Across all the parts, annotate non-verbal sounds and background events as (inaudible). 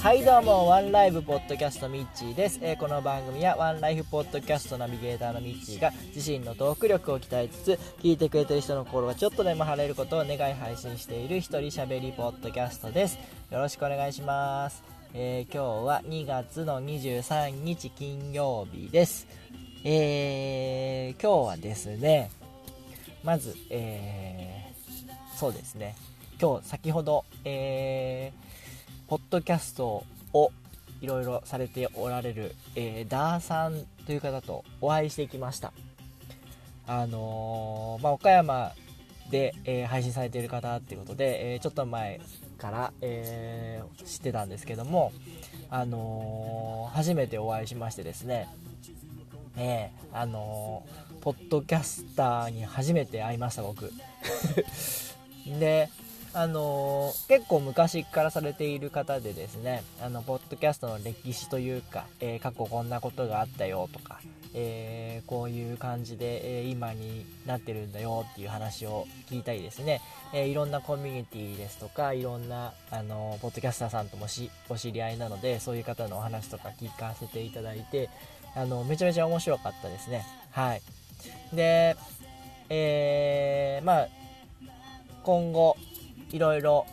はいどうもワンライブポッドキャストミッチーです、えー、この番組はワンライフポッドキャストナビゲーターのミッチーが自身のトーク力を鍛えつつ聞いてくれてる人の心がちょっとでも晴れることを願い配信している一人喋りポッドキャストです。よろしくお願いします。えー、今日は2月の23日金曜日です。えー、今日はですね、まず、えー、そうですね、今日先ほど、えー、ポッドキャストをいろいろされておられる、えー、ダーさんという方とお会いしてきました。あのー、まあ、岡山で、えー、配信されている方っていうことで、えー、ちょっと前から、え、知ってたんですけども、あの、初めてお会いしましてですね、えー、あのー、ポッドキャスターに初めて会いました、僕。(laughs) で、あの、結構昔からされている方でですね、あの、ポッドキャストの歴史というか、えー、過去こんなことがあったよとか、えー、こういう感じで、え今になってるんだよっていう話を聞いたりですね、えいろんなコミュニティですとか、いろんな、あの、ポッドキャスターさんともしお知り合いなので、そういう方のお話とか聞かせていただいて、あの、めちゃめちゃ面白かったですね。はい。で、えまあ、今後、いろいろ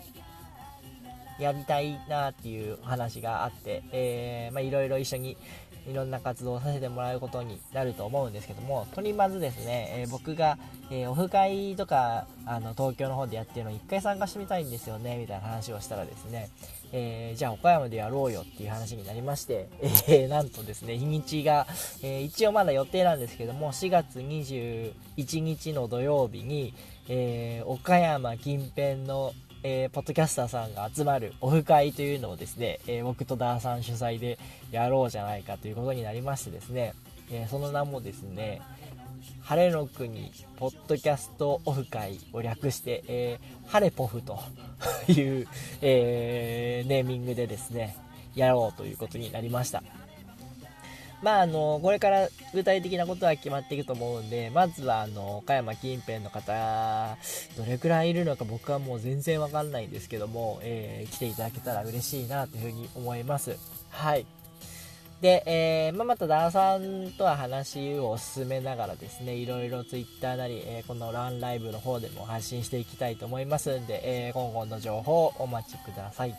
やりたいなっていう話があって、えー、まあ、いろいろ一緒にいろんな活動をさせてもらうことになると思うんですけども、とりまずですね、えー、僕が、えー、オフ会とか、あの、東京の方でやってるの一回参加してみたいんですよね、みたいな話をしたらですね、えー、じゃあ岡山でやろうよっていう話になりまして、えー、なんとですね、日にちが、えー、一応まだ予定なんですけども、4月21日の土曜日に、え岡山近辺のえー、ポッドキャスターさんが集まるオフ会というのをですね、えー、僕とダーさん主催でやろうじゃないかということになりましてですね、え、その名もですね、晴れの国ポッドキャストオフ会を略して、えー、晴れポフという、えー、ネーミングでですね、やろうということになりました。まあ、あの、これから具体的なことは決まっていくと思うんで、まずは、あの、岡山近辺の方、どれくらいいるのか僕はもう全然わかんないんですけども、えー、来ていただけたら嬉しいなというふうに思います。はい。で、えー、まあ、またダーさんとは話を進めながらですね、いろいろ Twitter なり、えー、このランライブの方でも発信していきたいと思いますんで、えー、今後の情報をお待ちください。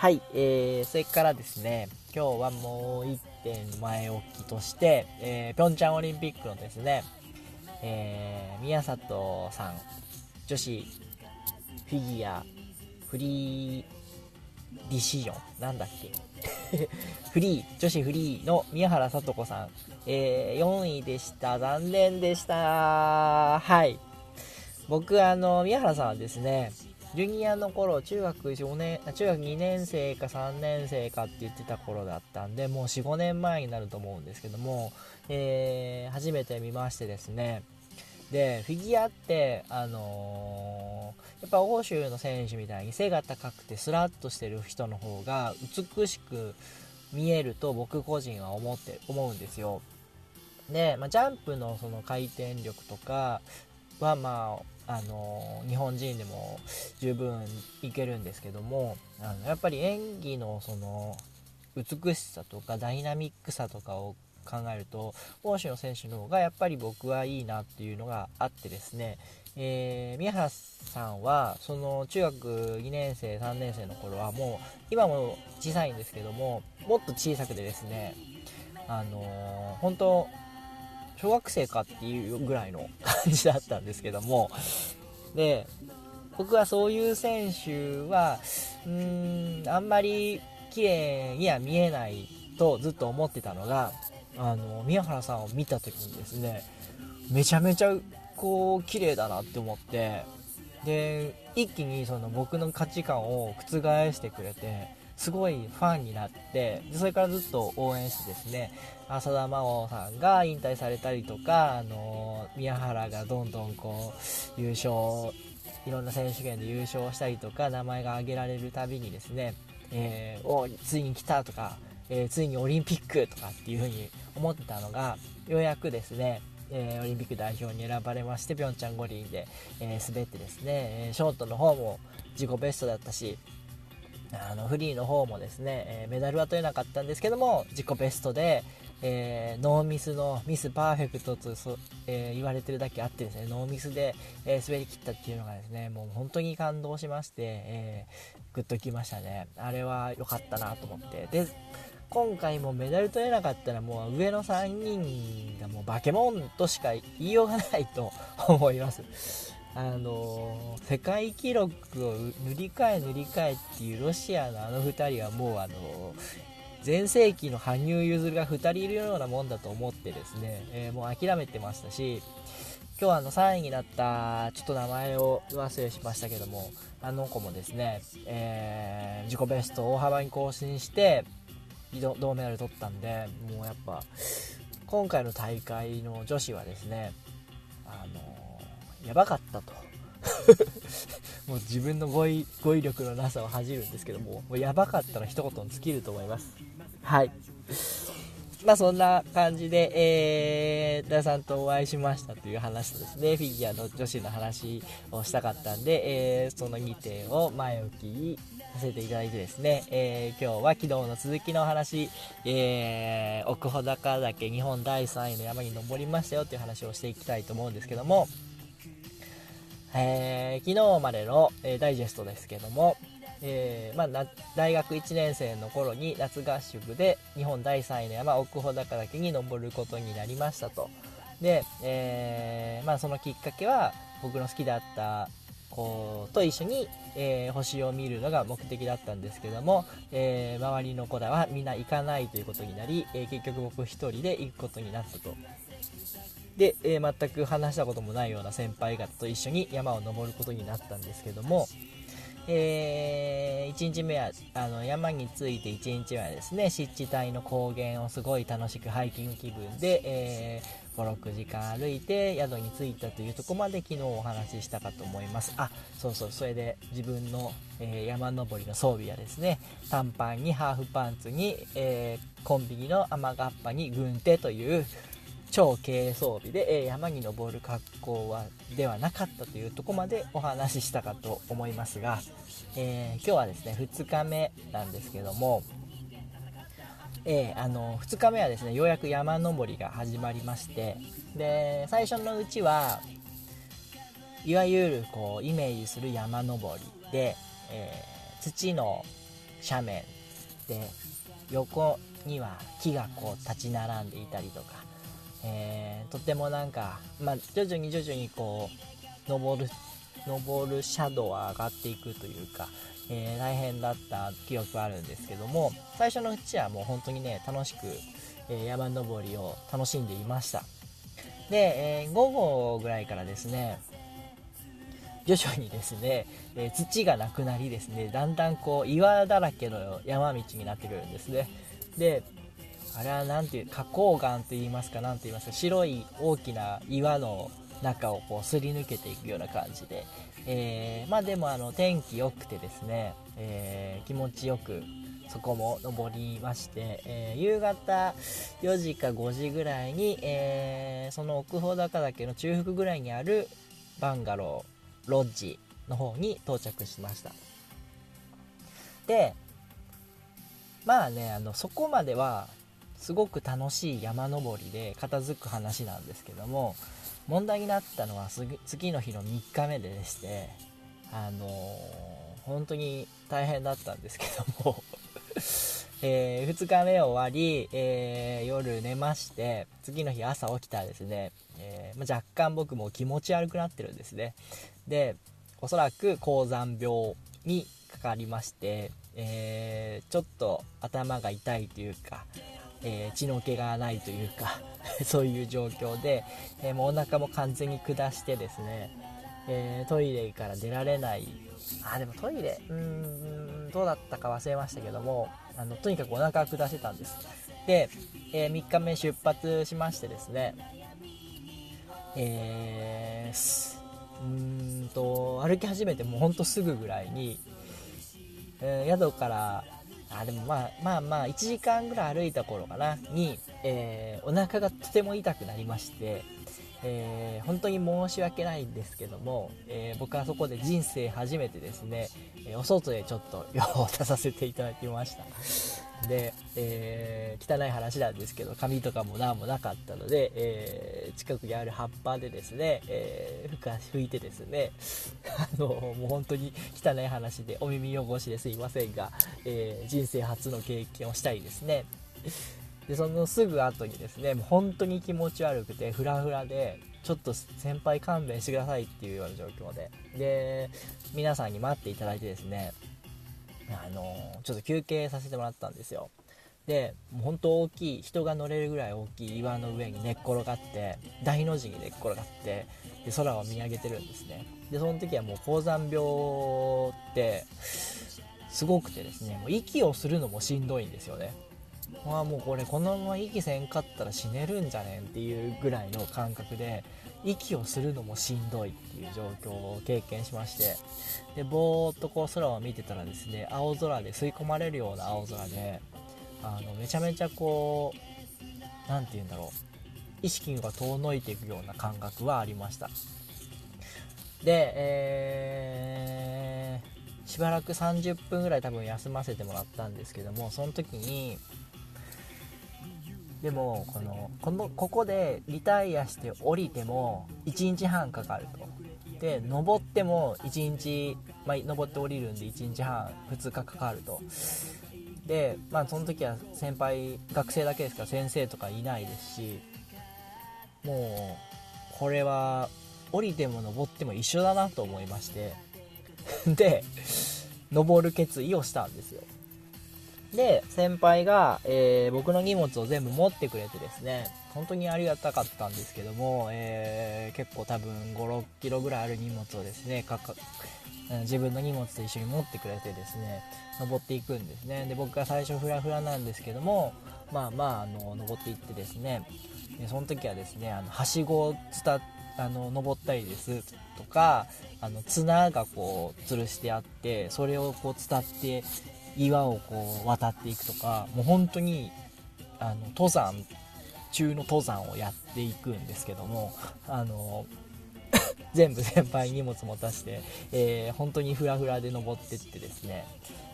はい、えー、それからですね、今日はもう1点前置きとして、えー、ピョンチャンオリンピックのですね、えー、宮里さん、女子フィギュアフリーディシジョン、なんだっけ？(laughs) フリー、女子フリーの宮原聡子さん、えー、4位でした。残念でした。はい。僕、あの、宮原さんはですね、ジュニアの頃、中学4年、中学2年生か3年生かって言ってた頃だったんで、もう4、5年前になると思うんですけども、えー、初めて見ましてですね、で、フィギュアって、あのー、やっぱ欧州の選手みたいに背が高くてスラッとしてる人の方が美しく見えると僕個人は思って、思うんですよ。で、まあ、ジャンプのその回転力とかはまああの日本人でも十分いけるんですけどもあのやっぱり演技のその美しさとかダイナミックさとかを考えると欧州の選手の方がやっぱり僕はいいなっていうのがあってですね、えー、宮原さんはその中学2年生3年生の頃はもう今も小さいんですけどももっと小さくてですねあのー、本当小学生かっていうぐらいの感じだったんですけども、で、僕はそういう選手は、うーん、あんまり綺麗には見えないとずっと思ってたのが、あの、宮原さんを見た時にですね、めちゃめちゃこう、綺麗だなって思って、で、一気にその僕の価値観を覆してくれて、すごいファンになってでそれからずっと応援してですね浅田真央さんが引退されたりとか、あの宮原がどんどんこう優勝いろんな選手権で優勝したりとか名前が挙げられるたびにですね、えー、おついに来たとか、えー、ついにオリンピックとかっていう風に思ってたのがようやくですねえー、オリンピック代表に選ばれましてピョンチャン五輪で、えー、滑ってですね、えショートの方も自己ベストだったしあのフリーの方もですね、えメダルは取れなかったんですけども自己ベストで、えー、ノーミスのミスパーフェクトとそ、えー、言われてるだけあってですねノーミスで、えー、滑り切ったっていうのがですねもう本当に感動しまして、えグッときましたね。あれは良かったなと思って。で今回もメダル取れなかったらもう上の3人がもう化け物としか言いようがないと思います。あの世界記録を塗り替え塗り替えっていうロシアのあの2人はもうあの全盛期の羽生結弦が2人いるようなもんだと思ってですね、えー、もう諦めてましたし今日あの3位になったちょっと名前を忘れしましたけどもあの子もですね、えー、自己ベストを大幅に更新して銅メダル取ったんでもうやっぱ今回の大会の女子はですねあのやばかったと。もう自分の語彙語彙力のなさを恥じるんですけどももうやばかったら一言に尽きると思います。はい。まあそんな感じで、えー、田さんとお会いしましたという話とですね、フィギュアの女子の話をしたかったんで、えー、その2点を前置きさせていただいてですね、えー、今日は昨日の続きの話、えー、奥穂高岳日本第3位の山に登りましたよという話をしていきたいと思うんですけども、えー、昨日までの、えー、ダイジェストですけども、えー、まあ、大学1年生の頃に夏合宿で日本第3位の山奥穂高岳に登ることになりましたと。で、え、まあ、そのきっかけは僕の好きだった子と一緒に、え、星を見るのが目的だったんですけども、え周りの子らはみんな行かないということになり、え結局僕1人で行くことになったと。で、えー、全く話したこともないような先輩方と一緒に山を登ることになったんですけども、えー、1日目はあの山に着いて1日目はですね湿地帯の高原をすごい楽しくハイキング気分で、えー、56時間歩いて宿に着いたというとこまで昨日お話ししたかと思います。あそうそうそれで自分の、えー、山登りの装備はですね短パンにハーフパンツに、えコンビニの雨がっぱに軍手という超軽装備で、え山に登る格好はではなかったというとこまでお話ししたかと思いますが、えー、今日はですね2日目なんですけども、えー、あの2日目はですねようやく山登りが始まりましてで最初のうちはいわゆるこうイメージする山登りで、えー、土の斜面で横には木がこう立ち並んでいたりとかえー、とてもなんか、まあ、徐々に徐々にこう登る登るシャドウは上がっていくというか、えー、大変だった記憶あるんですけども最初のうちはもう本当にね楽しく、えー、山登りを楽しんでいました。で、えー、午後ぐらいからですね徐々にですね、え土がなくなりですねだんだんこう岩だらけの山道になってくるんですね。であれは何ていう花崗岩と言いますか何と言いますか白い大きな岩の中をこうすり抜けていくような感じで、えー、まあでもあの天気良くてですね、えー、気持ちよくそこも登りまして、えー、夕方4時か5時ぐらいに、えその奥穂高岳の中腹ぐらいにあるバンガローロッジの方に到着しました。でまあねあのそこまではすごく楽しい山登りで片付く話なんですけども問題になったのは次の日の3日目でしてあのー、本当に大変だったんですけども (laughs) えー、2日目終わり、えー、夜寝まして次の日朝起きたらですね、えま若干僕も気持ち悪くなってるんですね。でおそらく高山病にかかりまして、えちょっと頭が痛いというかえー、血の気がないというか (laughs) そういう状況で、えー、もうお腹も完全に下してですね、えー、トイレから出られない。あでもトイレうーんどうだったか忘れましたけどもあのとにかくお腹下してたんです。で、え3日目出発しましてですねえー、うんと歩き始めてもうほんとすぐぐらいに、え宿からあでもまあまあまあ1時間ぐらい歩いた頃かなに、えー、お腹がとても痛くなりまして、えー、本当に申し訳ないんですけども、えー、僕はそこで人生初めてですね、え、お外でちょっと用を出させていただきました。で、え汚い話なんですけど紙とかも何もなかったので、え近くにある葉っぱでですね、え拭いてですね (laughs) あのもう本当に汚い話でお耳汚しですいませんが、え人生初の経験をしたいですね。でそのすぐ後にですねもう本当に気持ち悪くてフラフラでちょっと先輩勘弁してくださいっていうような状況で。で皆さんに待っていただいてですねあのちょっと休憩させてもらったんですよ。でもう本当大きい人が乗れるぐらい大きい岩の上に寝っ転がって大の字に寝っ転がってで空を見上げてるんですね。でその時はもう高山病ってすごくてですねもう息をするのもしんどいんですよね。まあもうこれこのまま息せんかったら死ねるんじゃねんっていうぐらいの感覚で息をするのもしんどいっていう状況を経験しましてでぼーっとこう空を見てたらですね青空で吸い込まれるような青空であのめちゃめちゃこう何て言うんだろう意識が遠のいていくような感覚はありました。で、えー、しばらく30分ぐらい多分休ませてもらったんですけどもその時にでもこのこのここでリタイアして降りても1日半かかると。で登っても1日、まあ、登って降りるんで1日半2日かかると。でまあその時は先輩学生だけですから先生とかいないですしもうこれは降りても登っても一緒だなと思いまして。で登る決意をしたんですよ。で、先輩が、えー、僕の荷物を全部持ってくれてですね、本当にありがたかったんですけども、えー、結構多分5、6キロぐらいある荷物をですね、かか自分の荷物と一緒に持ってくれてですね、登っていくんですね。で、僕が最初フラフラなんですけども、まあまあ、あの、登っていってですね、でその時はですね、あの、はしごを伝っあの登ったりですとかあの綱がこう吊るしてあってそれをこう伝って岩をこう渡っていくとかもう本当にあの登山中の登山をやっていくんですけどもあの (laughs) 全部先輩に荷物持たせて、えー、本当にフラフラで登ってってですね。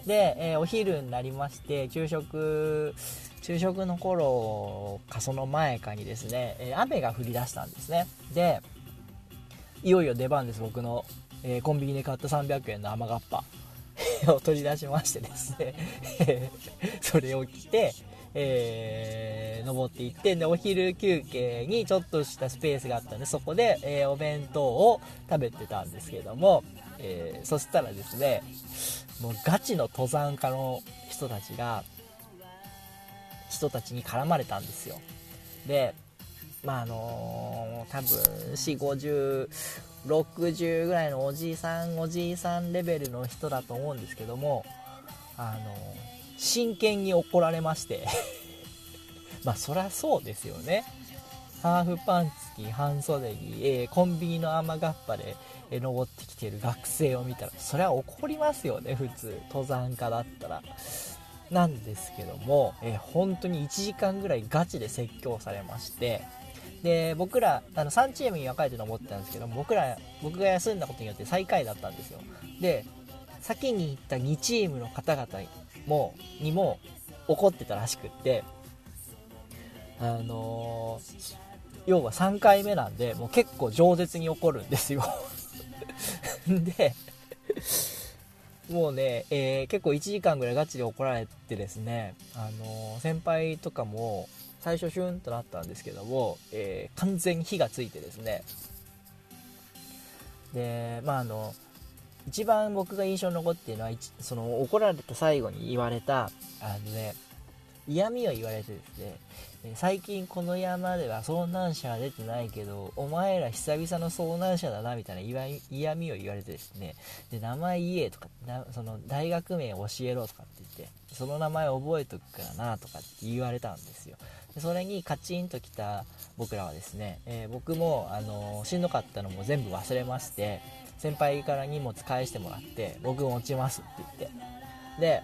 で、えー、お昼になりまして昼食昼食の頃かその前かにですね、え、雨が降り出したんですね。でいよいよ出番です僕の、えコンビニで買った300円の雨がっぱ。(laughs) を取り出しましてですね。(laughs) それを着て、えー、登っていってでお昼休憩にちょっとしたスペースがあったんでそこで、えー、お弁当を食べてたんですけども、えー、そしたらですねもうガチの登山家の人たちが人たちに絡まれたんですよ。でまああのー、多分4 5 0 60ぐらいのおじいさんおじいさんレベルの人だと思うんですけどもあの真剣に怒られまして。(laughs) まあそりゃそうですよね。ハーフパンツ着半袖に、えー、コンビニの雨がっぱで、えー、登ってきてる学生を見たらそれは怒りますよね普通。登山家だったら。なんですけども、えー、本当に1時間ぐらいガチで説教されましてで僕らあの3チームに分かれて登ってたんですけど僕ら僕が休んだことによって最下位だったんですよ。で先に行った2チームの方々にもにも怒ってたらしくってあのー、要は3回目なんでもう結構饒舌に怒るんですよ。(laughs) でもうね、えー、結構1時間ぐらいガチで怒られてですね、あのー、先輩とかも最初シュンとなったんですけども、えー、完全火がついてですね。でまああの一番僕が印象に残っているのはその怒られた最後に言われたあのね嫌味を言われてですね最近この山では遭難者は出てないけどお前ら久々の遭難者だなみたいな嫌味を言われてですね。で名前言えとかその大学名教えろとかって言ってその名前覚えとくからなとかって言われたんですよ。それにカチンときた僕らはですね、えー、僕も、あのー、しんどかったのも全部忘れまして先輩から荷物返してもらって僕も落ちますって言って。で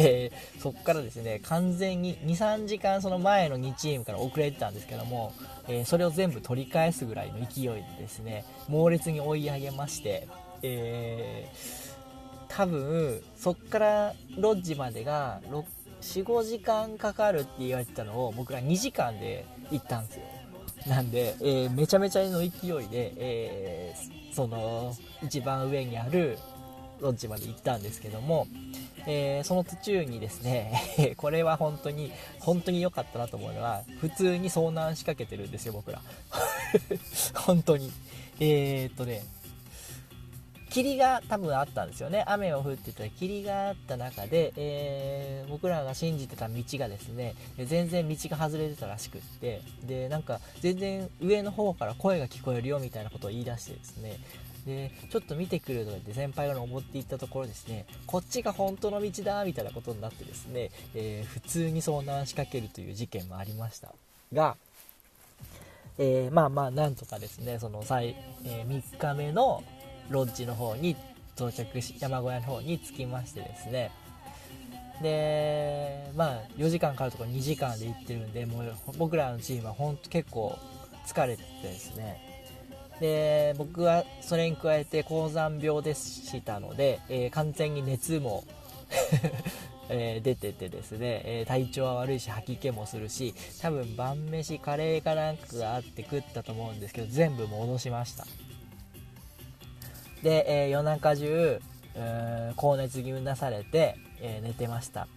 えー、そこからですね完全に23時間その前の2チームから遅れてたんですけども、え、それを全部取り返すぐらいの勢いでですね猛烈に追い上げまして、えー、多分そっからロッジまでが6 45時間かかるって言われてたのを僕ら2時間で行ったんですよ。なんで、えー、めちゃめちゃの勢いで、えー、その一番上にあるロッジまで行ったんですけども、えー、その途中にですね (laughs) これは本当に本当に良かったなと思うのは普通に遭難しかけてるんですよ僕ら。(laughs) 本当に。えー、っとね霧が多分あったんですよね。雨を降ってた霧があった中で、えー、僕らが信じてた道がですね全然道が外れてたらしくってでなんか全然上の方から声が聞こえるよみたいなことを言い出してですねでちょっと見てくるとかって先輩が登っていったところですねこっちが本当の道だみたいなことになってですね、えー、普通に遭難しかけるという事件もありました。がえー、まあまあなんとかですねその最、えー、3日目のロッジの方に到着し山小屋の方に着きましてですね。でまあ4時間かかるところ2時間で行ってるんでもう僕らのチームはほんと結構疲れてですね。で僕はそれに加えて高山病でしたので、えー、完全に熱も (laughs) えー、出ててですね、えー、体調は悪いし吐き気もするし多分晩飯カレーかなんかがあって食ったと思うんですけど全部戻しました。で、えー、夜中中、高熱気味なされて、えー、寝てました。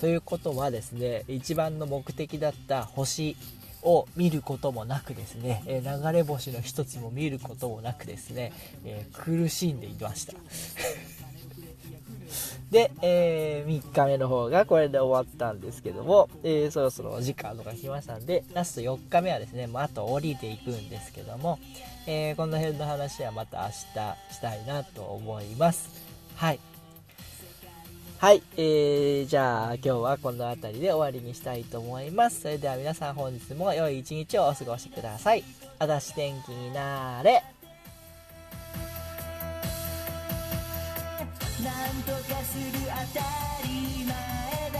ということはですね一番の目的だった星を見ることもなくですね、え流れ星の一つも見ることもなくですね、え苦しんでいました。で、えー、3日目の方がこれで終わったんですけども、えー、そろそろお時間とか来ましたんで、ラスト4日目はですね、もうあと降りていくんですけども、えー、この辺の話はまた明日したいなと思います。はい。はい、えー、じゃあ今日はこの辺りで終わりにしたいと思います。それでは皆さん本日も良い一日をお過ごしください。あだし天気になれ。なんとかする当たり前